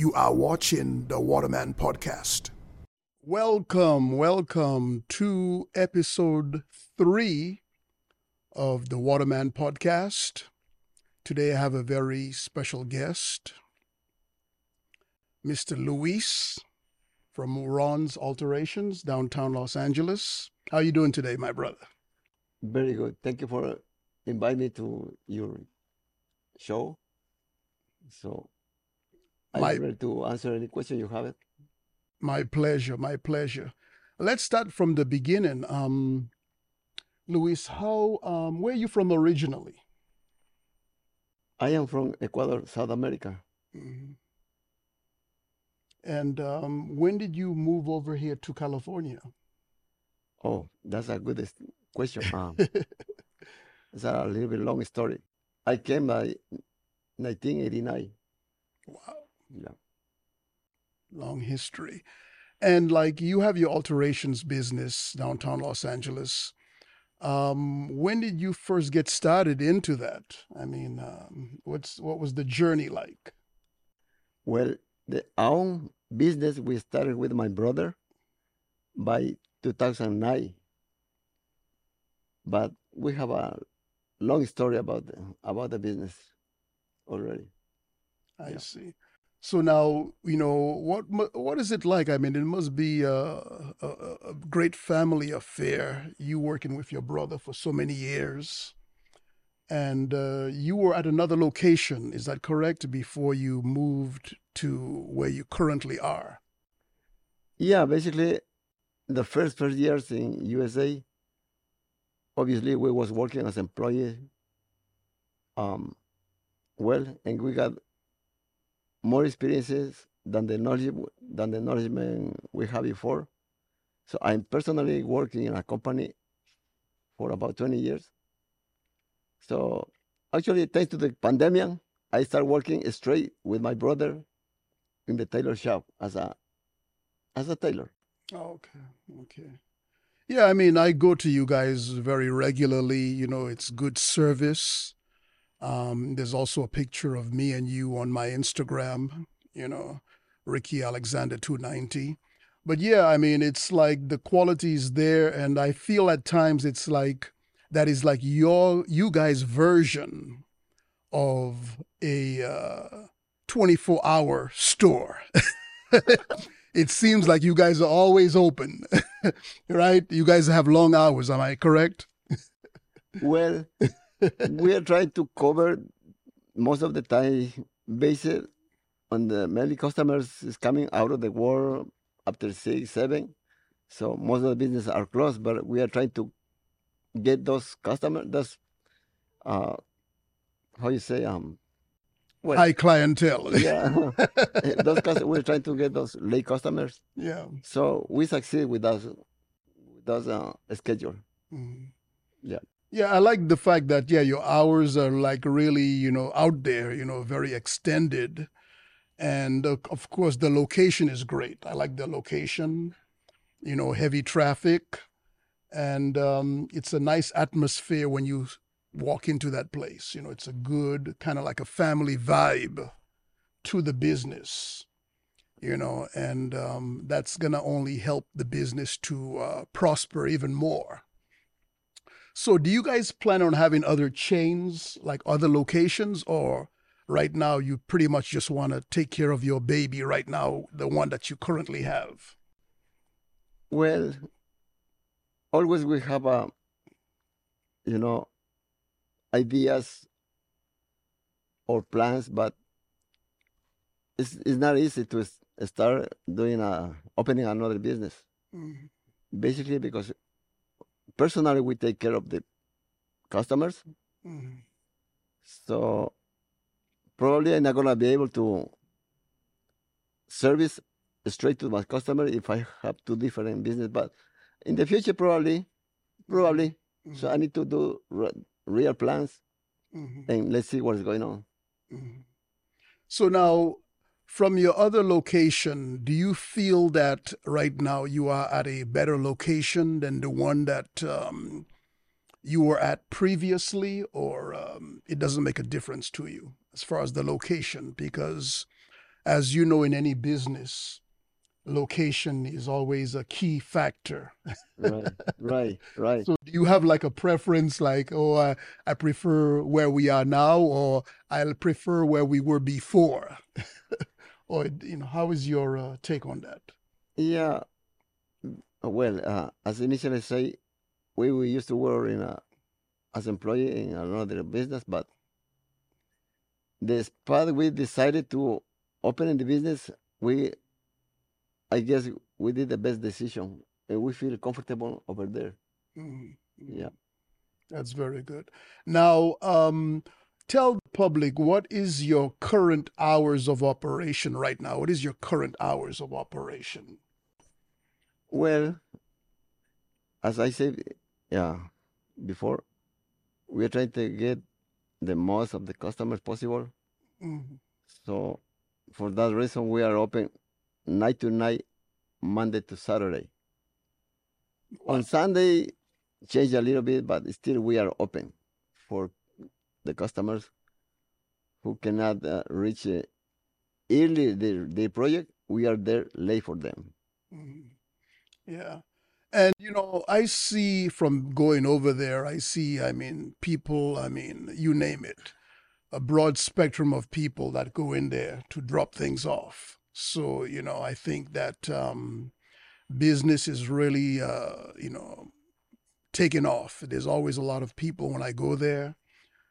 You are watching the Waterman Podcast. Welcome, welcome to episode three of the Waterman Podcast. Today I have a very special guest, Mr. Luis from Ron's Alterations, downtown Los Angeles. How are you doing today, my brother? Very good. Thank you for inviting me to your show. So I'm My- to answer any question you have. My pleasure, my pleasure. Let's start from the beginning. Um, Luis, how um, where are you from originally? I am from Ecuador, South America. Mhm. And um, when did you move over here to California? Oh, that's a good question. Um, it's a little bit long story. I came by 1989. Wow, Yeah. long history. And like you have your alterations business downtown Los Angeles. Um, when did you first get started into that? I mean, um, what's what was the journey like? Well, the own business we started with my brother by 2009. But we have a long story about the, about the business already. I Yeah. see. So now you know what what is it like? I mean, it must be a, a, a great family affair. You working with your brother for so many years, and uh, you were at another location. Is that correct? Before you moved to where you currently are. Yeah, basically, the first first years in USA, obviously we was working as employee. Um, well, and we got more experiences than the knowledge than the knowledge we had before. So I'm personally working in a company for about 20 years. So actually, thanks to the pandemic, I started working straight with my brother in the tailor shop as a as a tailor. Oh, okay, okay. Yeah, I mean, I go to you guys very regularly. You know, it's good service. Um, there's also a picture of me and you on my Instagram, you know, Ricky Alexander 290. But yeah, I mean, it's like the quality is there, and I feel at times it's like that is like your you guys' version of a uh, 24 hour store. it seems like you guys are always open, right? You guys have long hours, am I correct? Well, we are trying to cover most of the time based on the many customers is coming out of the war after six, seven. So most of the business are closed, but we are trying to get those customers, those uh how you say um well High clientele. yeah those customers we're trying to get those late customers. yeah. So we succeed with those with those uh, schedule. Mhm. Yeah. Yeah, I like the fact that yeah, your hours are like really, you know, out there, you know, very extended. And uh, of course the location is great. I like the location. You know, heavy traffic and um it's a nice atmosphere when you walk into that place. You know, it's a good kind of like a family vibe to the business. You know, and um, that's gonna only help the business to uh, prosper even more. So, do you guys plan on having other chains, like other locations, or right now you pretty much just want to take care of your baby right now, the one that you currently have? Well, always we have a, you know, ideas or plans, but it's it's not easy to start doing a opening another business. Mhm. Basically, because personally we take care of the customers, Mhm. so probably I'm not gonna be able to service straight to my customer if I have two different business. But in the future, probably, probably. So I need to do re- real plans Mhm. and let's see what's going on. Mhm. So now, from your other location, do you feel that right now you are at a better location than the one that um, you were at previously, or um, it doesn't make a difference to you as far as the location? Because as you know, in any business, location is always a key factor. right, right, right. So, do you have like a preference, like, oh, I, I prefer where we are now, or I'll prefer where we were before? or, you know, how is your uh, take on that? Yeah. Well, uh, as initially say, we, we used to work in a as employee in another business, but the spot we decided to open in the business, we, I guess we did the best decision, and we feel comfortable over there. Mhm, mhm. Yeah. That's very good. Now, um, tell the public what is your current hours of operation right now? What is your current hours of operation? Well, as I said, yeah, before, we are trying to get the most of the customers possible. Mhm. So, for that reason, we are open night to night, Monday to Saturday. On Sunday, change a little bit, but still we are open for the customers who cannot uh, reach uh, early their, their project. We are there late for them. Mhm. Yeah. And, you know, I see from going over there, I see, I mean, people, I mean, you name it, a broad spectrum of people that go in there to drop things off. So, you know, I think that um, business is really, uh, you know, taking off. There's always a lot of people when I go there.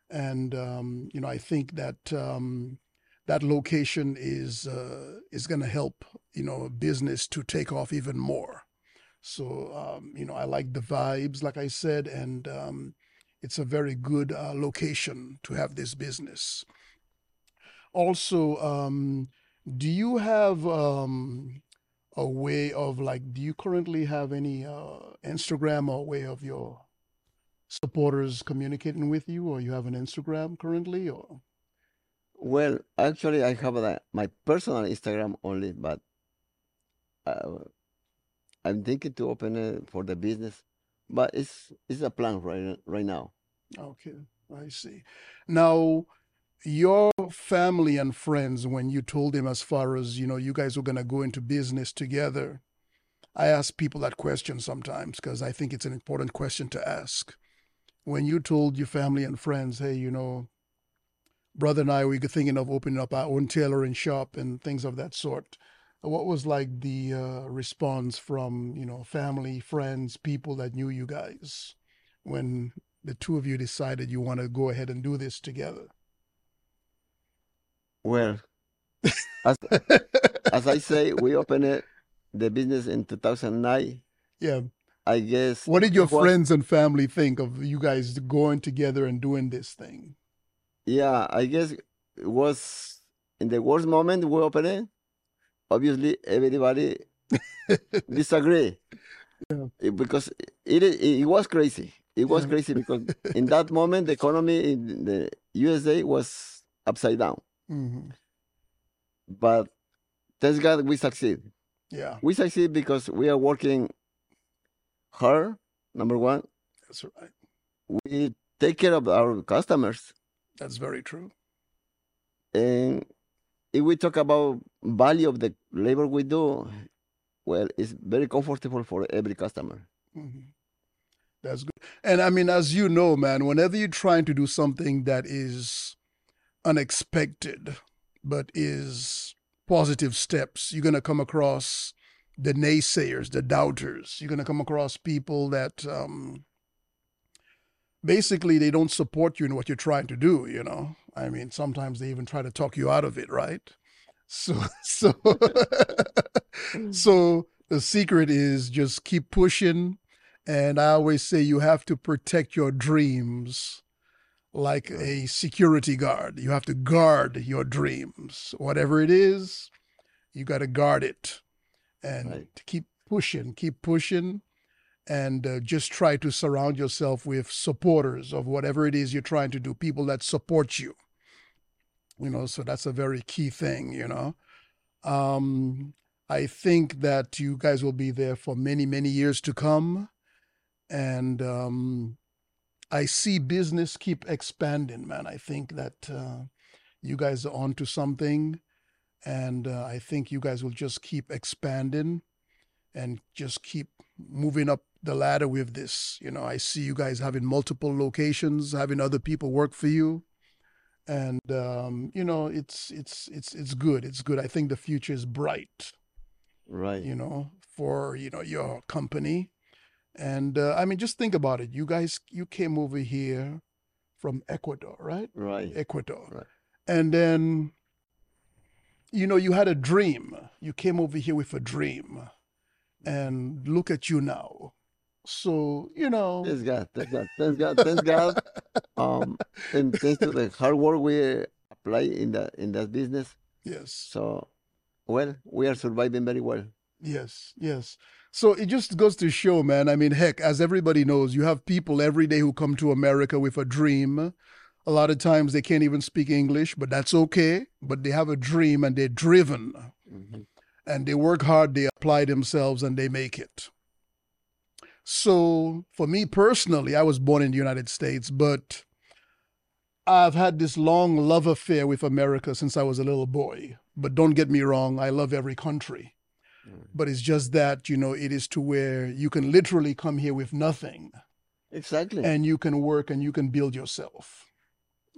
And, um, you know, I think that um, that location is uh, is going to help, you know, business to take off even more. So, um, you know, I like the vibes, like I said, and um, it's a very good uh, location to have this business. Also, um, do you have um, a way of like, do you currently have any uh, Instagram or way of your supporters communicating with you, or you have an Instagram currently, or? Well, actually, I have a, my personal Instagram only, but uh, I'm thinking to open it for the business. But it's it's a plan right right now. Okay, I see. Now, your family and friends, when you told them as far as, you know, you guys were going to go into business together, I ask people that question sometimes because I think it's an important question to ask. When you told your family and friends, hey, you know, brother and I, we were thinking of opening up our own tailoring shop and things of that sort. What was like the uh, response from, you know, family, friends, people that knew you guys when the two of you decided you want to go ahead and do this together? Well, as as I say, we opened it, the business in 2009. yeah. I guess. What did your was- friends and family think of you guys going together and doing this thing? Yeah, I guess it was in the worst moment we opened it. Obviously, everybody disagree Yeah. Because it, it it was crazy. It was Yeah. crazy because in that moment the economy in the USA was upside down. hmm But thank God we succeed. Yeah, We succeed because we are working hard. Number one, that's right. we take care of our customers, That's very true. and if we talk about value of the labor we do, well, it's very comfortable for every customer. hmm That's good. And I mean, as you know, man, whenever you're trying to do something that is unexpected, but is positive steps, you're going to come across the naysayers, the doubters. You're going to come across people that um, basically they don't support you in what you're trying to do, you know? I mean, sometimes they even try to talk you out of it, right? So, so, so the secret is just keep pushing. And I always say you have to protect your dreams like a security guard. You have to guard your dreams. Whatever it is, you got to guard it and Right. to keep pushing, keep pushing, and uh, just try to surround yourself with supporters of whatever it is you're trying to do, people that support you. You know, so that's a very key thing, you know. Um, I think that you guys will be there for many, many years to come. And um, I see business keep expanding, man. I think that uh, you guys are onto something. And uh, I think you guys will just keep expanding and just keep moving up the ladder with this. You know, I see you guys having multiple locations, having other people work for you, and um, you know, it's it's it's it's good. It's good. I think the future is bright. Right. You know, for you know your company, and uh, I mean, just think about it. You guys, you came over here from Ecuador, right? Right. Ecuador, Right. and then you know you had a dream. You came over here with a dream, and look at you now. So you know, Thanks God. Thanks God. Thanks God. Thanks God. Um, and thanks to the hard work we apply in that in that business. yes, So, well, we are surviving very well. Yes, yes. So it just goes to show, man. I mean, heck, as everybody knows, you have people every day who come to America with a dream. A lot of times they can't even speak English, but that's okay. But they have a dream and they're driven Mhm. and they work hard, they apply themselves and they make it. So for me personally, I was born in the United States, but I've had this long love affair with America since I was a little boy. But don't get me wrong, I love every country. But it's just that, you know, it is to where you can literally come here with nothing Exactly. and you can work and you can build yourself.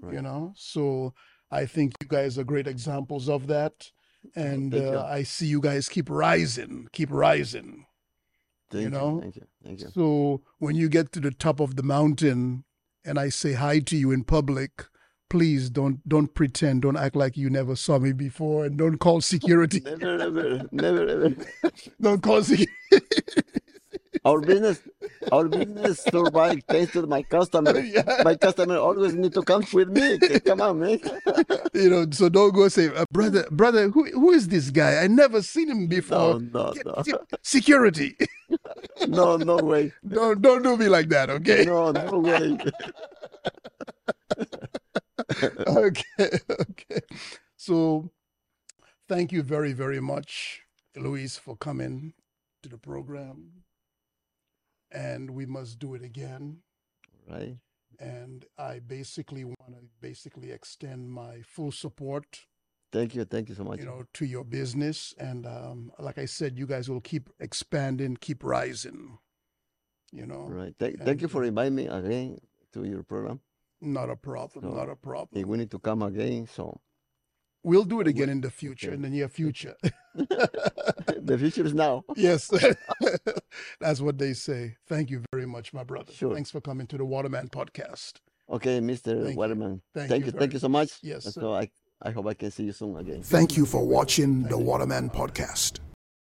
You know? So I think you guys are great examples of that. And uh, I see you guys keep rising, keep rising. Thank you. know? Thank you. Thank you. So when you get to the top of the mountain and I say hi to you in public, please don't don't pretend, don't act like you never saw me before, and don't call security. Never, never, never, never. don't call security. Our business, our business survive thanks to my customer. Yeah. My customer always need to come with me. Come on, man. you know, so don't go say, uh, brother, brother, who who is this guy? I never seen him before. no, Get- no, Security. no, no way. don't don't do me like that, okay? No, no way. okay, okay. So thank you very, very much, Luis, for coming to the program. And we must do it again. Right. And I basically want to basically extend my full support, Thank you. Thank you so much. you know, to your business. And um, like I said, you guys will keep expanding, keep rising. You know, Right. Thank, thank you for inviting me again to your program. not a problem, not a problem. we need to come again, so We'll do it again in the future, okay. in the near future. the future is now. Yes, that's what they say. Thank you very much, my brother. Sure. Thanks for coming to the Waterman podcast. Okay, Mr. Thank you. Waterman. Thank Thank, you you. Thank you so much. Yes, So I, I hope I can see you soon again. Thank you for watching the Waterman Podcast.